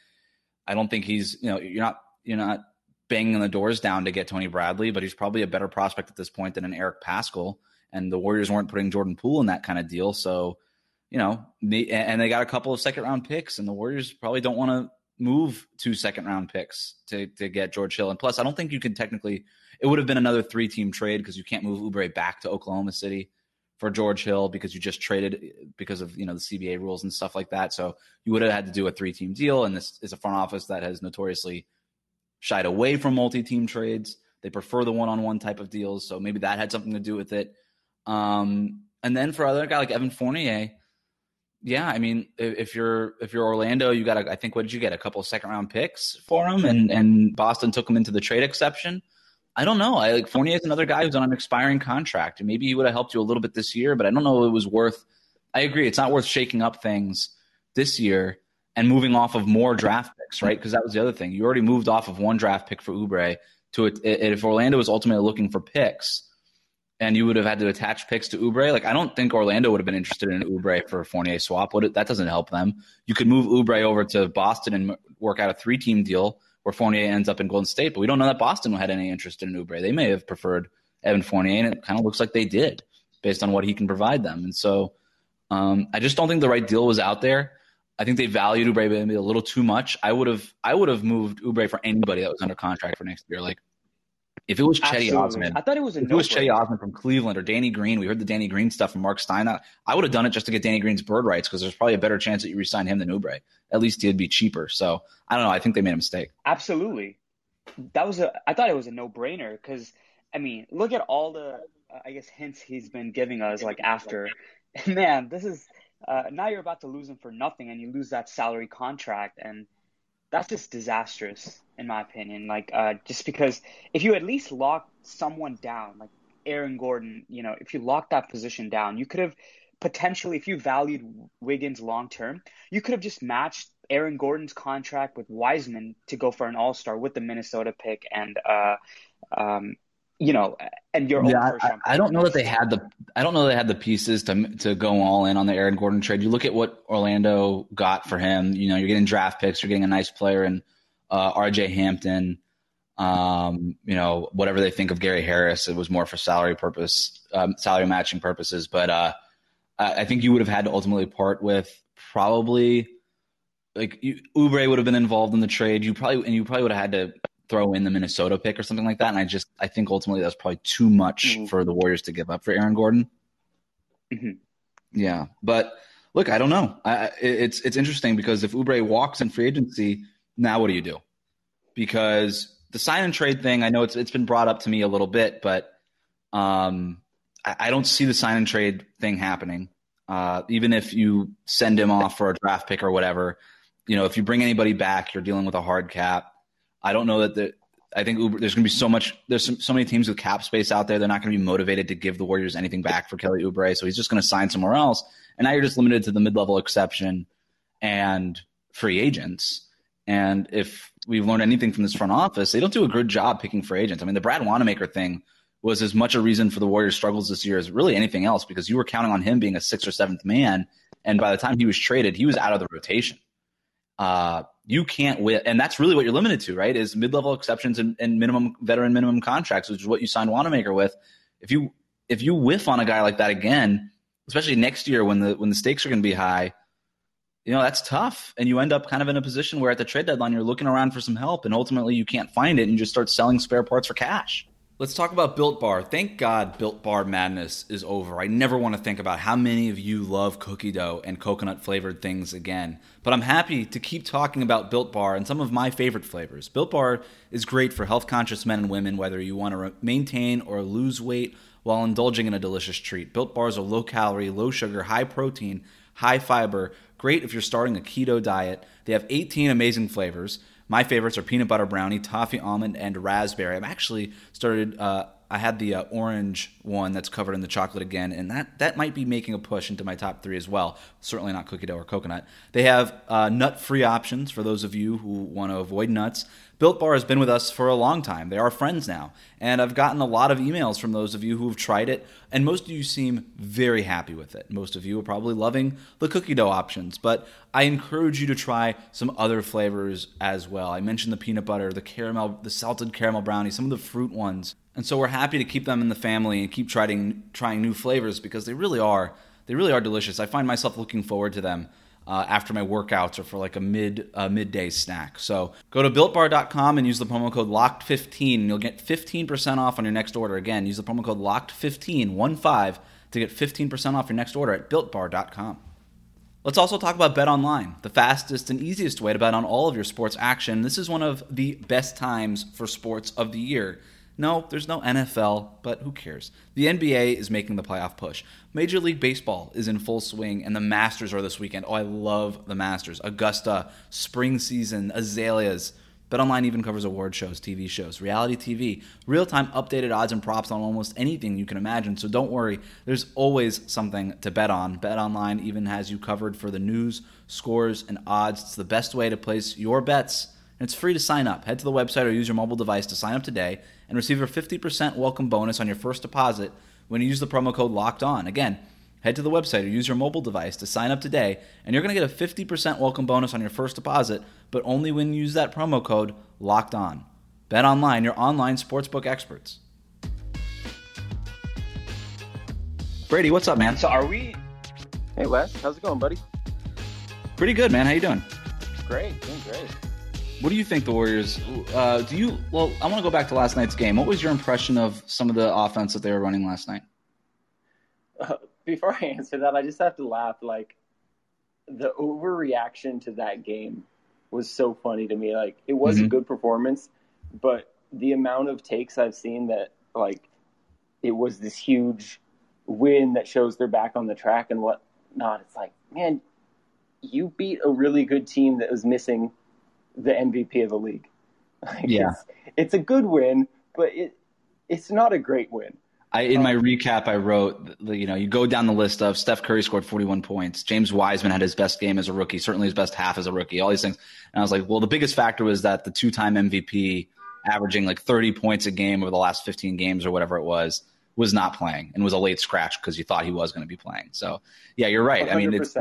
I don't think he's, you know, you're not you're not banging the doors down to get Tony Bradley, but he's probably a better prospect at this point than an Eric Paschall and the Warriors weren't putting Jordan Poole in that kind of deal. So, you know, they, and they got a couple of second round picks, and the Warriors probably don't want to move two second round picks to to get George Hill. And plus, I don't think you can technically. It would have been another three team trade because you can't move Oubre back to Oklahoma City for George Hill because you just traded because of you know the CBA rules and stuff like that. So you would have had to do a three team deal, and this is a front office that has notoriously shied away from multi team trades. They prefer the one on one type of deals, so maybe that had something to do with it. Um, and then for other guy like Evan Fournier, yeah, I mean, if you're if you're Orlando, you got I think what did you get a couple second round picks for him, and and Boston took him into the trade exception. I don't know. I like Fournier is another guy who's on an expiring contract, maybe he would have helped you a little bit this year, but I don't know if it was worth. I agree, it's not worth shaking up things this year and moving off of more draft picks, right? Because that was the other thing. You already moved off of one draft pick for Oubre to. If Orlando was ultimately looking for picks, and you would have had to attach picks to Oubre. Like I don't think Orlando would have been interested in Oubre for a Fournier swap. Would it? That doesn't help them. You could move Oubre over to Boston and work out a three team deal where Fournier ends up in Golden State. But we don't know that Boston had any interest in Oubre. They may have preferred Evan Fournier, and it kind of looks like they did based on what he can provide them. And so um, I just don't think the right deal was out there. I think they valued Oubre maybe a little too much. I would have I would have moved Oubre for anybody that was under contract for next year. Like if it was Cedi Osman, I thought it was a if it was Cedi Osman from Cleveland or Danny Green. We heard the Danny Green stuff from Marc Stein. I would have done it just to get Danny Green's bird rights because there's probably a better chance that you resign him than Oubre. At least he'd be cheaper. So I don't know. I think they made a mistake. Absolutely, that was a. I thought it was a no brainer because I mean, look at all the uh, I guess hints he's been giving us. Like after, man, this is uh, now you're about to lose him for nothing, and you lose that salary contract and that's just disastrous in my opinion. Like uh, just because if you at least lock someone down, like Aaron Gordon, you know, if you lock that position down, you could have potentially, if you valued Wiggins long term, you could have just matched Aaron Gordon's contract with Wiseman to go for an All Star with the Minnesota pick and uh, um, you know, and your yeah, own I, I, don't know that they had the I don't know they had the pieces to to go all in on the Aaron Gordon trade. You look at what Orlando got for him. You know, you're getting draft picks, you're getting a nice player in uh, R.J. Hampton. Um, you know, whatever they think of Gary Harris, it was more for salary purpose, um, salary matching purposes. But uh, I think you would have had to ultimately part with probably like you, Oubre would have been involved in the trade. You probably and you probably would have had to throw in the Minnesota pick or something like that. And I just I think ultimately that's probably too much mm-hmm. for the Warriors to give up for Aaron Gordon. Mm-hmm. Yeah, but look, I don't know. I, it's it's interesting because if Oubre walks in free agency, now what do you do? Because the sign and trade thing, I know it's it's been brought up to me a little bit, but um, I, I don't see the sign and trade thing happening. Uh, even if you send him off for a draft pick or whatever, you know, if you bring anybody back, you're dealing with a hard cap. I don't know that the. I think Oubre, there's going to be so much. There's some, so many teams with cap space out there. They're not going to be motivated to give the Warriors anything back for Kelly Oubre, so he's just going to sign somewhere else. And now you're just limited to the mid-level exception and free agents. And if we've learned anything from this front office, they don't do a good job picking free agents. I mean, the Brad Wanamaker thing was as much a reason for the Warriors' struggles this year as really anything else because you were counting on him being a sixth or seventh man, and by the time he was traded, he was out of the rotation. Uh, you can't win, and that's really what you're limited to, right? Is mid-level exceptions and, and minimum veteran minimum contracts, which is what you signed Wanamaker with. If you if you whiff on a guy like that again, especially next year when the when the stakes are going to be high, you know that's tough, and you end up kind of in a position where at the trade deadline you're looking around for some help, and ultimately you can't find it, and you just start selling spare parts for cash. Let's talk about Built Bar. Thank God Built Bar madness is over. I never want to think about how many of you love cookie dough and coconut flavored things again. But I'm happy to keep talking about Built Bar and some of my favorite flavors. Built Bar is great for health conscious men and women, whether you want to maintain or lose weight while indulging in a delicious treat. Built Bars are low calorie, low sugar, high protein, high fiber, great if you're starting a keto diet. They have 18 amazing flavors. My favorites are peanut butter brownie, toffee almond, and raspberry. I've actually started. Uh, I had the uh, orange one that's covered in the chocolate again, and that that might be making a push into my top three as well. Certainly not cookie dough or coconut. They have uh, nut-free options for those of you who want to avoid nuts. Built Bar has been with us for a long time. They are friends now. And I've gotten a lot of emails from those of you who have tried it, and most of you seem very happy with it. Most of you are probably loving the cookie dough options, but I encourage you to try some other flavors as well. I mentioned the peanut butter, the caramel, the salted caramel brownie, some of the fruit ones. And so we're happy to keep them in the family and keep trying trying new flavors because they really are they really are delicious. I find myself looking forward to them uh, after my workouts or for like a mid uh, midday snack. So go to builtbar.com and use the promo code locked15 and you'll get 15% off on your next order. Again, use the promo code locked15 one five to get 15% off your next order at builtbar.com. Let's also talk about Bet Online, the fastest and easiest way to bet on all of your sports action. This is one of the best times for sports of the year. No, there's no NFL, but who cares? The NBA is making the playoff push. Major League Baseball is in full swing, and the Masters are this weekend. Oh, I love the Masters. Augusta, spring season, azaleas. BetOnline even covers award shows, TV shows, reality TV, real time updated odds and props on almost anything you can imagine. So don't worry, there's always something to bet on. BetOnline even has you covered for the news, scores, and odds. It's the best way to place your bets and it's free to sign up. Head to the website or use your mobile device to sign up today and receive a 50% welcome bonus on your first deposit when you use the promo code locked on. Again, head to the website or use your mobile device to sign up today, and you're going to get a 50% welcome bonus on your first deposit, but only when you use that promo code locked on. Bet online, your online sportsbook experts. Brady, what's up, man? So are we? Hey, Wes, how's it going, buddy? Pretty good, man. How you doing? Great, doing great. What do you think the Warriors? Uh, do you? Well, I want to go back to last night's game. What was your impression of some of the offense that they were running last night? Uh, before I answer that, I just have to laugh. Like the overreaction to that game was so funny to me. Like it was mm-hmm. a good performance, but the amount of takes I've seen that like it was this huge win that shows they're back on the track and whatnot. It's like, man, you beat a really good team that was missing the MVP of the league. Like yeah, it's, it's, a good win, but it it's not a great win. I in my um, recap I wrote you know you go down the list of Steph Curry scored 41 points. James Wiseman had his best game as a rookie, certainly his best half as a rookie. All these things, and I was like, well, the biggest factor was that the two-time MVP, averaging like 30 points a game over the last 15 games or whatever it was, was not playing and was a late scratch because you thought he was going to be playing. So yeah, you're right. 100%. I mean, it's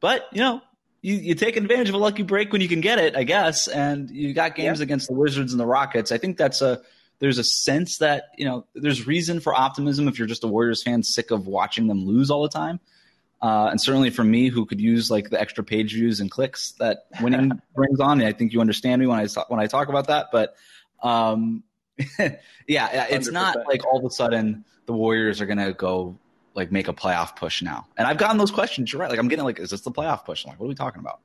but you know. You, you take advantage of a lucky break when you can get it, I guess. And you got games yeah. against the Wizards and the Rockets. I think that's a there's a sense that you know there's reason for optimism if you're just a Warriors fan sick of watching them lose all the time. Uh, and certainly for me, who could use like the extra page views and clicks that winning brings on, I think you understand me when I when I talk about that. But um, yeah, it's 100%. not like all of a sudden the Warriors are gonna go like make a playoff push now. And I've gotten those questions. Right. Like I'm getting like, is this the playoff push? I'm like, what are we talking about?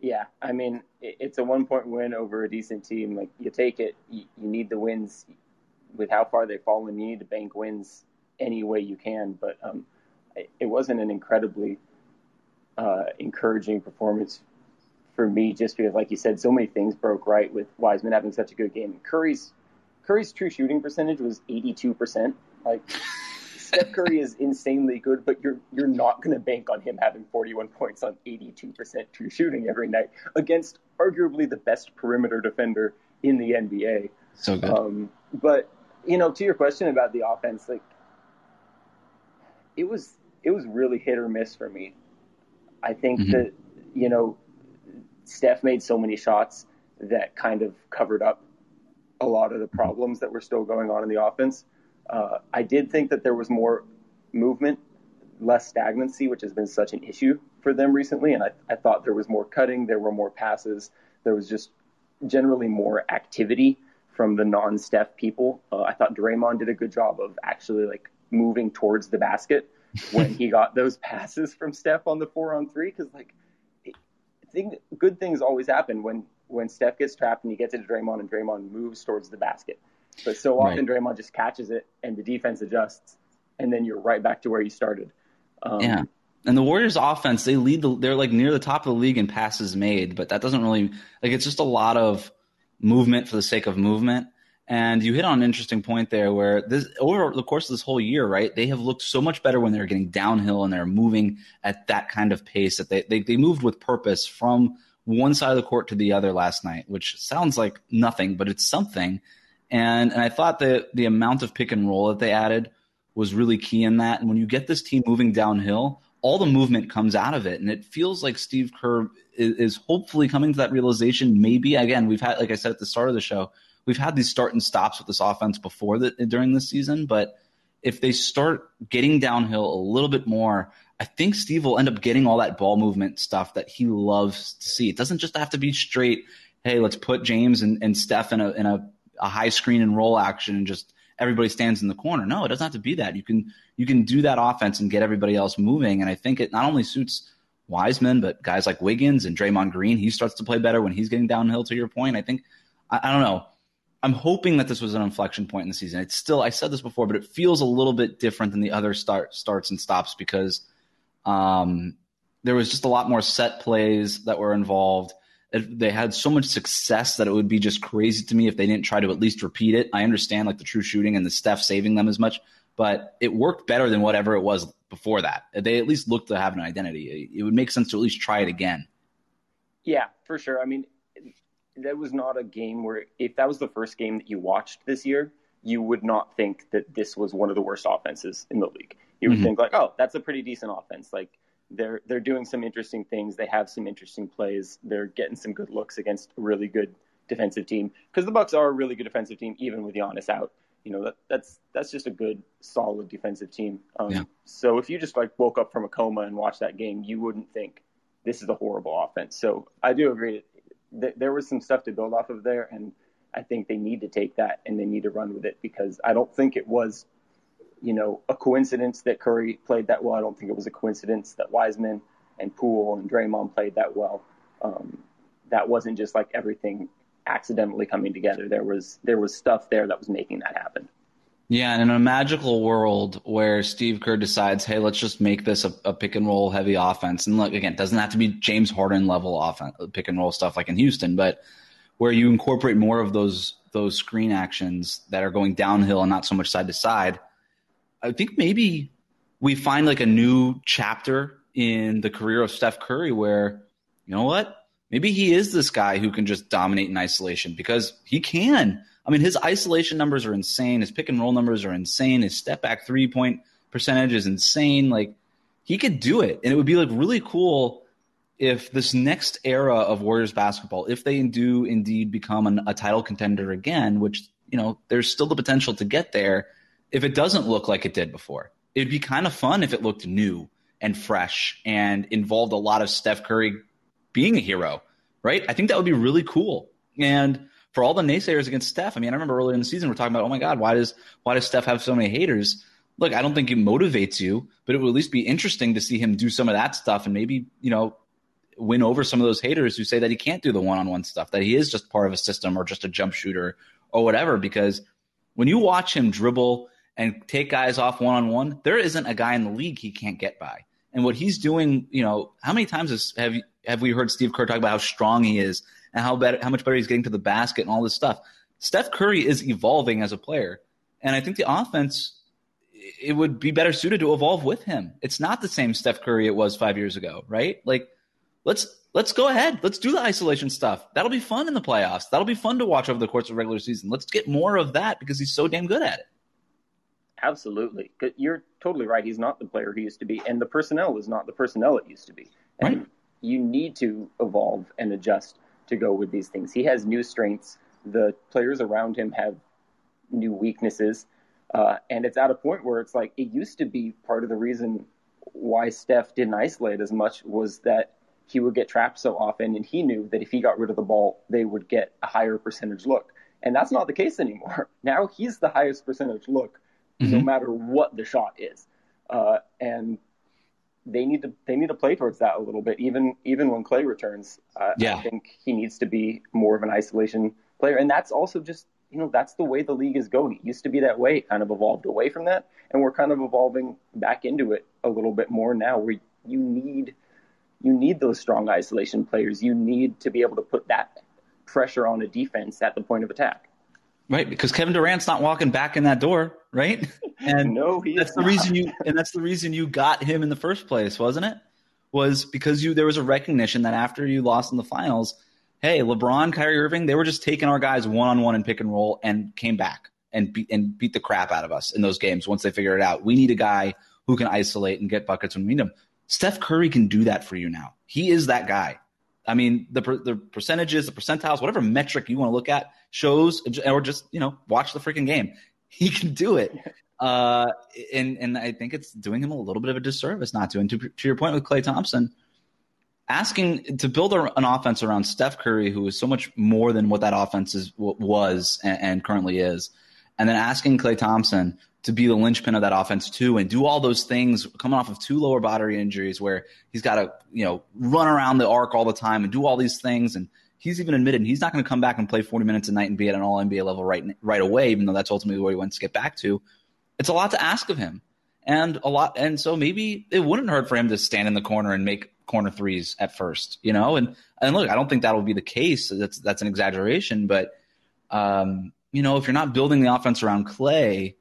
Yeah, I mean, it's a one point win over a decent team. Like, you take it, you, you need the wins with how far they've fallen. You need to bank wins any way you can. But um, it wasn't an incredibly uh, encouraging performance for me, just because, like you said, so many things broke right with Wiseman having such a good game. Curry's Curry's true shooting percentage was 82%. Like, Steph Curry is insanely good, but you're you're not going to bank on him having 41 points on 82% true shooting every night against arguably the best perimeter defender in the NBA. So good. Um, but you know, to your question about the offense, like it was it was really hit or miss for me. I think mm-hmm. that you know Steph made so many shots that kind of covered up a lot of the problems that were still going on in the offense. Uh, I did think that there was more movement, less stagnancy, which has been such an issue for them recently. And I, I thought there was more cutting, there were more passes, there was just generally more activity from the non-Steph people. Uh, I thought Draymond did a good job of actually like moving towards the basket when he got those passes from Steph on the four on three. Because like, thing, good things always happen when when Steph gets trapped and he gets into Draymond and Draymond moves towards the basket. But so often right. Draymond just catches it and the defense adjusts, and then you're right back to where you started. Um, yeah. And the Warriors offense, they lead the, they're like near the top of the league in passes made, but that doesn't really like it's just a lot of movement for the sake of movement. And you hit on an interesting point there where this over the course of this whole year, right? They have looked so much better when they're getting downhill and they're moving at that kind of pace that they, they, they moved with purpose from one side of the court to the other last night, which sounds like nothing, but it's something. And and I thought that the amount of pick and roll that they added was really key in that. And when you get this team moving downhill, all the movement comes out of it, and it feels like Steve Kerr is, is hopefully coming to that realization. Maybe again, we've had, like I said at the start of the show, we've had these start and stops with this offense before that during this season, but if they start getting downhill a little bit more, I think Steve will end up getting all that ball movement stuff that he loves to see. It doesn't just have to be straight, hey, let's put James and, and Steph in a in a a high screen and roll action and just everybody stands in the corner. No, it doesn't have to be that. You can you can do that offense and get everybody else moving. And I think it not only suits Wiseman, but guys like Wiggins and Draymond Green. He starts to play better when he's getting downhill. To your point, I think I, I don't know. I'm hoping that this was an inflection point in the season. It's still I said this before, but it feels a little bit different than the other start starts and stops because um, there was just a lot more set plays that were involved they had so much success that it would be just crazy to me if they didn't try to at least repeat it. I understand like the true shooting and the Steph saving them as much, but it worked better than whatever it was before that. They at least looked to have an identity. It would make sense to at least try it again. Yeah, for sure. I mean, that was not a game where if that was the first game that you watched this year, you would not think that this was one of the worst offenses in the league. You would mm-hmm. think like, oh, that's a pretty decent offense. Like they're they're doing some interesting things. They have some interesting plays. They're getting some good looks against a really good defensive team because the Bucks are a really good defensive team, even with Giannis out. You know that that's that's just a good, solid defensive team. Um, yeah. So if you just like woke up from a coma and watched that game, you wouldn't think this is a horrible offense. So I do agree that there was some stuff to build off of there, and I think they need to take that and they need to run with it because I don't think it was you know, a coincidence that Curry played that well. I don't think it was a coincidence that Wiseman and Poole and Draymond played that well. Um, that wasn't just like everything accidentally coming together. There was there was stuff there that was making that happen. Yeah, and in a magical world where Steve Kerr decides, hey, let's just make this a, a pick and roll heavy offense, and look again, it doesn't have to be James Harden level offense, pick and roll stuff like in Houston, but where you incorporate more of those those screen actions that are going downhill and not so much side to side. I think maybe we find like a new chapter in the career of Steph Curry where, you know what? Maybe he is this guy who can just dominate in isolation because he can. I mean, his isolation numbers are insane. His pick and roll numbers are insane. His step back three point percentage is insane. Like he could do it. And it would be like really cool if this next era of Warriors basketball, if they do indeed become an, a title contender again, which, you know, there's still the potential to get there, if it doesn't look like it did before. It'd be kind of fun if it looked new and fresh and involved a lot of Steph Curry being a hero, right? I think that would be really cool. And for all the naysayers against Steph, I mean, I remember earlier in the season we're talking about, oh my God, why does why does Steph have so many haters? Look, I don't think it motivates you, but it would at least be interesting to see him do some of that stuff and maybe, you know, win over some of those haters who say that he can't do the one-on-one stuff, that he is just part of a system or just a jump shooter or whatever. Because when you watch him dribble and take guys off one-on-one, there isn't a guy in the league he can't get by. And what he's doing, you know, how many times has, have have we heard Steve Kerr talk about how strong he is and how better, how much better he's getting to the basket and all this stuff? Steph Curry is evolving as a player, and I think the offense it would be better suited to evolve with him. It's not the same Steph Curry it was five years ago, right? Like let's let's go ahead. Let's do the isolation stuff. That'll be fun in the playoffs. That'll be fun to watch over the course of regular season. Let's get more of that because he's so damn good at it. Absolutely. You're totally right. He's not the player he used to be, and the personnel is not the personnel it used to be. And right. you need to evolve and adjust to go with these things. He has new strengths. The players around him have new weaknesses. Uh, and it's at a point where it's like it used to be part of the reason why Steph didn't isolate as much was that he would get trapped so often, and he knew that if he got rid of the ball, they would get a higher percentage look. And that's not the case anymore. Now he's the highest percentage look mm-hmm. no matter what the shot is. Uh, and they need to they need to play towards that a little bit. Even even when Klay returns, uh, yeah. I think he needs to be more of an isolation player, and that's also just you know that's the way the league is going. It used to be that way, it kind of evolved away from that, and we're kind of evolving back into it a little bit more now, where you need you need those strong isolation players. You need to be able to put that pressure on a defense at the point of attack. Right, because Kevin Durant's not walking back in that door, right? And no, he that's the not. reason you and that's the reason you got him in the first place, wasn't it? Was because you there was a recognition that after you lost in the finals, hey, LeBron, Kyrie Irving, they were just taking our guys one on one and pick and roll and came back and beat and beat the crap out of us in those games once they figured it out. We need a guy who can isolate and get buckets when we need them. Steph Curry can do that for you now. He is that guy. I mean, the the percentages, the percentiles, whatever metric you want to look at shows, or just you know watch the freaking game. He can do it, uh, and and I think it's doing him a little bit of a disservice not to. And to, to your point with Klay Thompson, asking to build a, an offense around Steph Curry, who is so much more than what that offense is, was and, and currently is, and then asking Klay Thompson to be the linchpin of that offense too and do all those things coming off of two lower body injuries where he's got to you know run around the arc all the time and do all these things and he's even admitted he's not going to come back and play 40 minutes a night and be at an all NBA level right right away even though that's ultimately where he wants to get back to. It's a lot to ask of him and a lot and so maybe it wouldn't hurt for him to stand in the corner and make corner threes at first you know and and look I don't think that'll be the case that's that's an exaggeration but um you know if you're not building the offense around Klay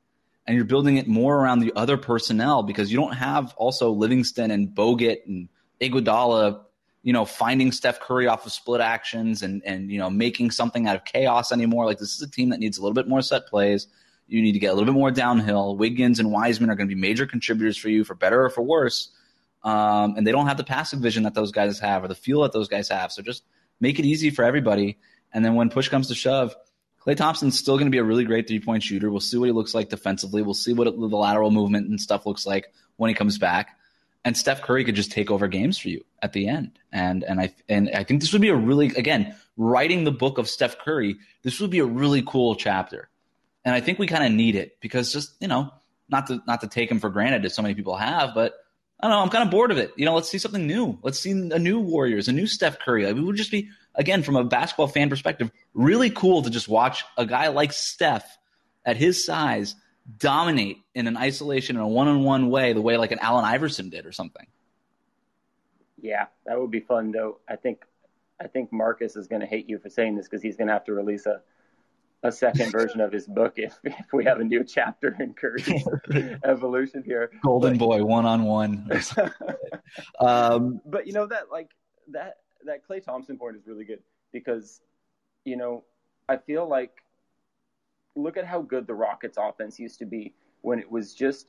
and you're building it more around the other personnel because you don't have also Livingston and Bogut and Iguodala, you know, finding Steph Curry off of split actions and and you know making something out of chaos anymore. Like this is a team that needs a little bit more set plays. You need to get a little bit more downhill. Wiggins and Wiseman are going to be major contributors for you, for better or for worse. Um, and they don't have the passive vision that those guys have or the feel that those guys have. So just make it easy for everybody. And then when push comes to shove, Klay Thompson's still going to be a really great three point shooter. We'll see what he looks like defensively. We'll see what the lateral movement and stuff looks like when he comes back. And Steph Curry could just take over games for you at the end. And and I and I think this would be a really again writing the book of Steph Curry. This would be a really cool chapter. And I think we kind of need it because just you know not to not to take him for granted as so many people have, but I don't know. I'm kind of bored of it. You know, let's see something new. Let's see a new Warriors, a new Steph Curry. Like, it would just be again, from a basketball fan perspective, really cool to just watch a guy like Steph at his size dominate in an isolation in a one-on-one way, the way like an Allen Iverson did or something. Yeah, that would be fun though. I think I think Marcus is going to hate you for saying this because he's going to have to release a a second version of his book if, if we have a new chapter in Curry's evolution here. Golden but, boy, one on one. But you know that like that that Klay Thompson point is really good because you know I feel like look at how good the Rockets offense used to be when it was just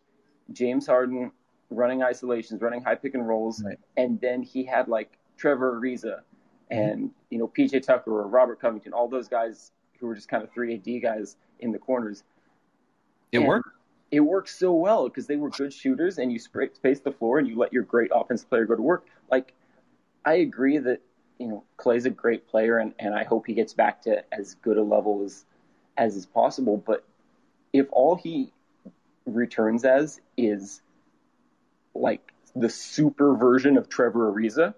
James Harden running isolations, running high pick and rolls, right. and then he had like Trevor Ariza mm-hmm. and you know PJ Tucker or Robert Covington, all those guys who were just kind of three AD guys in the corners. It and worked. It worked so well because they were good shooters, and you space the floor and you let your great offensive player go to work. Like, I agree that you know Klay's a great player, and, and I hope he gets back to as good a level as as is possible. But if all he returns as is like the super version of Trevor Ariza,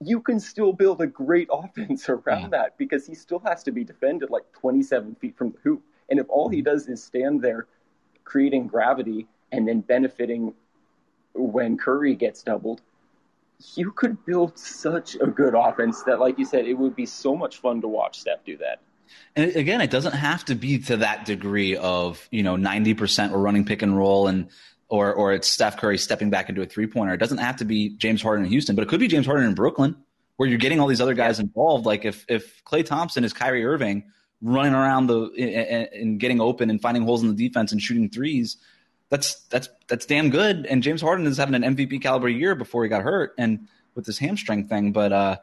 you can still build a great offense around yeah. that because he still has to be defended like 27 feet from the hoop. And if all he mm-hmm. does is stand there creating gravity and then benefiting when Curry gets doubled, you could build such a good offense that, like you said, it would be so much fun to watch Steph do that. And again, it doesn't have to be to that degree of, you know, 90% we're running pick and roll and or or it's Steph Curry stepping back into a three pointer. It doesn't have to be James Harden in Houston, but it could be James Harden in Brooklyn, where you're getting all these other guys involved. Like if if Klay Thompson is Kyrie Irving running around the and getting open and finding holes in the defense and shooting threes, that's that's that's damn good. And James Harden is having an MVP caliber year before he got hurt and with this hamstring thing. But uh,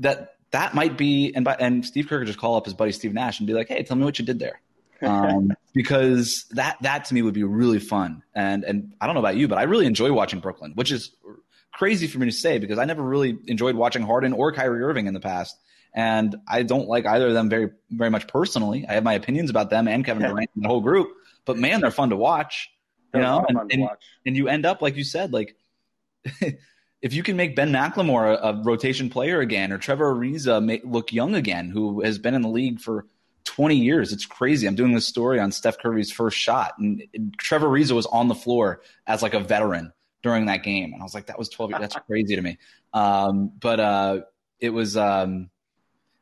that that might be and by, and Steve Kerr could just call up his buddy Steve Nash and be like, hey, tell me what you did there um, because that that to me would be really fun. And and I don't know about you, but I really enjoy watching Brooklyn, which is crazy for me to say because I never really enjoyed watching Harden or Kyrie Irving in the past. And I don't like either of them very very much personally. I have my opinions about them and Kevin Durant and the whole group, but man, they're fun to watch. You know, and, and, and you end up like you said, like if you can make Ben McLemore a, a rotation player again, or Trevor Ariza make, look young again, who has been in the league for 20 years. It's crazy. I'm doing this story on Steph Curry's first shot, and Trevor Ariza was on the floor as like a veteran during that game, and I was like, that was 12. That's crazy to me. Um, but uh, it was. Um,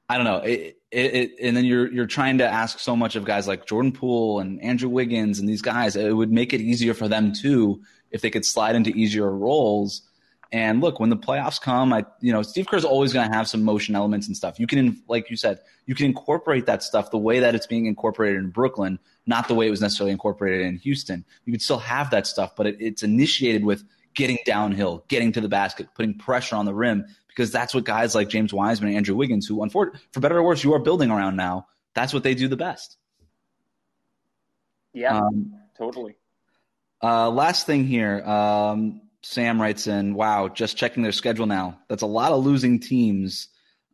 I don't know. It, it, it, and then you're you're trying to ask so much of guys like Jordan Poole and Andrew Wiggins and these guys. It would make it easier for them too if they could slide into easier roles. And look, when the playoffs come, I you know Steve Kerr's always going to have some motion elements and stuff. You can, like you said, you can incorporate that stuff the way that it's being incorporated in Brooklyn, not the way it was necessarily incorporated in Houston. You could still have that stuff, but it, it's initiated with getting downhill, getting to the basket, putting pressure on the rim, because that's what guys like James Wiseman and Andrew Wiggins, who, unfortunately, for better or worse, you are building around now. That's what they do the best. Yeah, um, totally. Uh, last thing here. Um, Sam writes in, wow, just checking their schedule now. That's a lot of losing teams.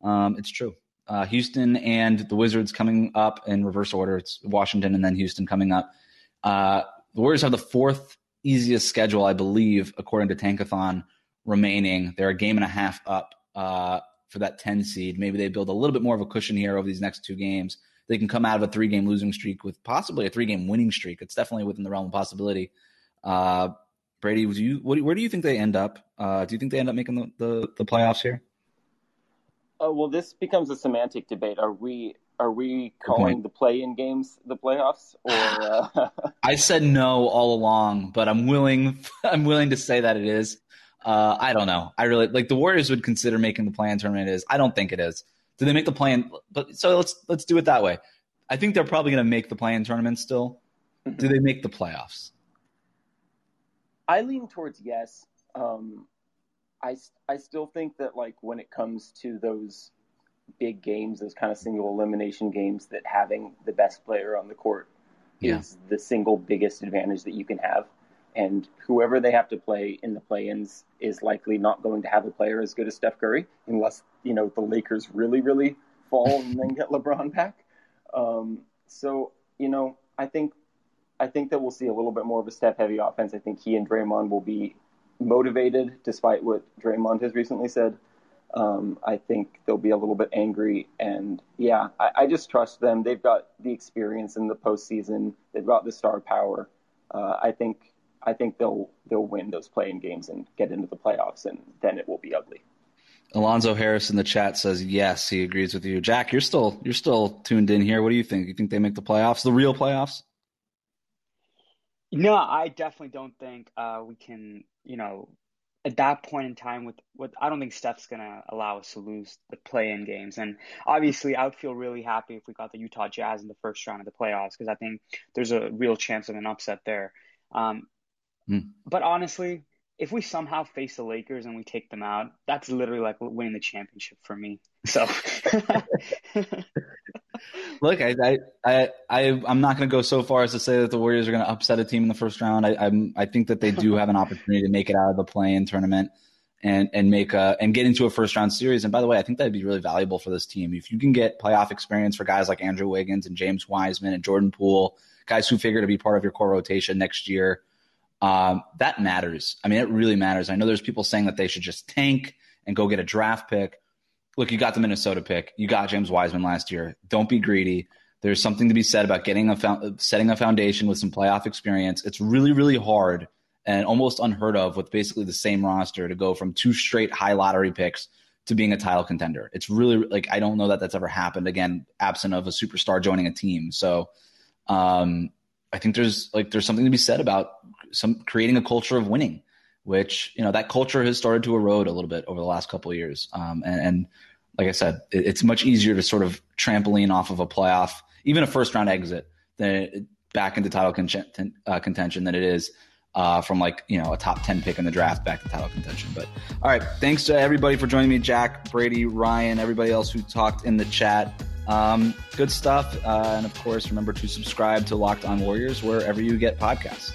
Um, it's true. Uh, Houston and the Wizards coming up in reverse order. It's Washington and then Houston coming up. Uh, the Warriors have the fourth easiest schedule, I believe, according to Tankathon remaining. They're a game and a half up uh, for that 10 seed. Maybe they build a little bit more of a cushion here over these next two games. They can come out of a three game losing streak with possibly a three game winning streak. It's definitely within the realm of possibility. Uh, Brady, do you what, where do you think they end up? Uh, do you think they end up making the, the, the playoffs here? Uh, well, this becomes a semantic debate. Are we are we calling the play-in games the playoffs, or uh... I said no all along, but I'm willing I'm willing to say that it is. Uh, I don't know. I really like the Warriors would consider making the play-in tournament. Is I don't think it is. Do they make the play-in? But so let's let's do it that way. I think they're probably going to make the play-in tournament still. Mm-hmm. Do they make the playoffs? I lean towards yes. Um, I I still think that like when it comes to those big games, those kind of single elimination games, that having the best player on the court yeah. is the single biggest advantage that you can have. And whoever they have to play in the play-ins is likely not going to have a player as good as Steph Curry, unless you know the Lakers really, really fall and then get LeBron back. Um, so you know, I think I think that we'll see a little bit more of a Steph heavy offense. I think he and Draymond will be motivated, despite what Draymond has recently said. Um, I think they'll be a little bit angry, and yeah, I, I, just trust them. They've got the experience in the postseason. They've got the star power. Uh, I think I think they'll they'll win those play-in games and get into the playoffs, and then it will be ugly. Alonzo Harris in the chat says yes, he agrees with you. Jack, you're still you're still tuned in here. What do you think? You think they make the playoffs, the real playoffs? No, I definitely don't think uh, we can. You know, at that point in time, with with I don't think Steph's gonna allow us to lose the play-in games. And obviously, I would feel really happy if we got the Utah Jazz in the first round of the playoffs because I think there's a real chance of an upset there. Um, mm. But honestly, if we somehow face the Lakers and we take them out, that's literally like winning the championship for me. So, look, I, I, I, I, am not going to go so far as to say that the Warriors are going to upset a team in the first round. I, I'm, I think that they do have an opportunity to make it out of the play-in tournament and and make a and get into a first round series. And by the way, I think that'd be really valuable for this team if you can get playoff experience for guys like Andrew Wiggins and James Wiseman and Jordan Poole, guys who figure to be part of your core rotation next year um, that matters. I mean, it really matters. I know there's people saying that they should just tank and go get a draft pick. Look, you got the Minnesota pick. You got James Wiseman last year. Don't be greedy. There's something to be said about getting a setting a foundation with some playoff experience. It's really, really hard and almost unheard of with basically the same roster to go from two straight high lottery picks to being a title contender. It's really like I don't know that that's ever happened again, absent of a superstar joining a team. So um, I think there's like there's something to be said about some creating a culture of winning, which you know that culture has started to erode a little bit over the last couple of years. Um, and, and, like I said, it, it's much easier to sort of trampoline off of a playoff, even a first round exit, than back into title con- uh, contention than it is uh, from like you know a top 10 pick in the draft back to title contention but all right thanks to everybody for joining me jack brady ryan everybody else who talked in the chat um, good stuff. Uh, and of course, remember to subscribe to Locked On Warriors wherever you get podcasts.